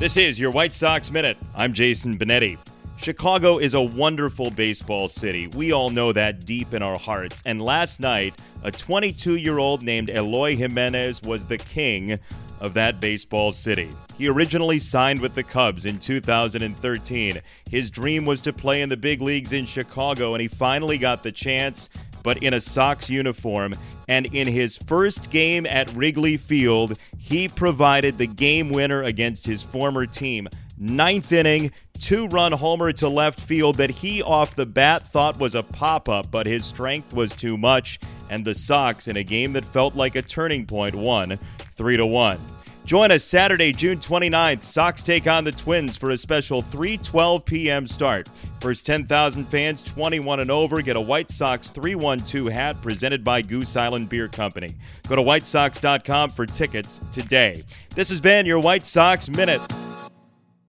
This is your White Sox Minute. I'm Jason Benetti. Chicago is a wonderful baseball city. We all know that deep in our hearts. And last night, a 22 year old named Eloy Jimenez was the king of that baseball city. He originally signed with the Cubs in 2013. His dream was to play in the big leagues in Chicago, and he finally got the chance but in a Sox uniform. And in his first game at Wrigley Field, he provided the game winner against his former team. Ninth inning, two run homer to left field that he off the bat thought was a pop up, but his strength was too much. And the Sox, in a game that felt like a turning point, won 3 to 1. Join us Saturday, June 29th. Sox take on the Twins for a special 3:12 p.m. start. First 10,000 fans 21 and over get a White Sox 312 hat presented by Goose Island Beer Company. Go to whitesox.com for tickets today. This has been your White Sox Minute.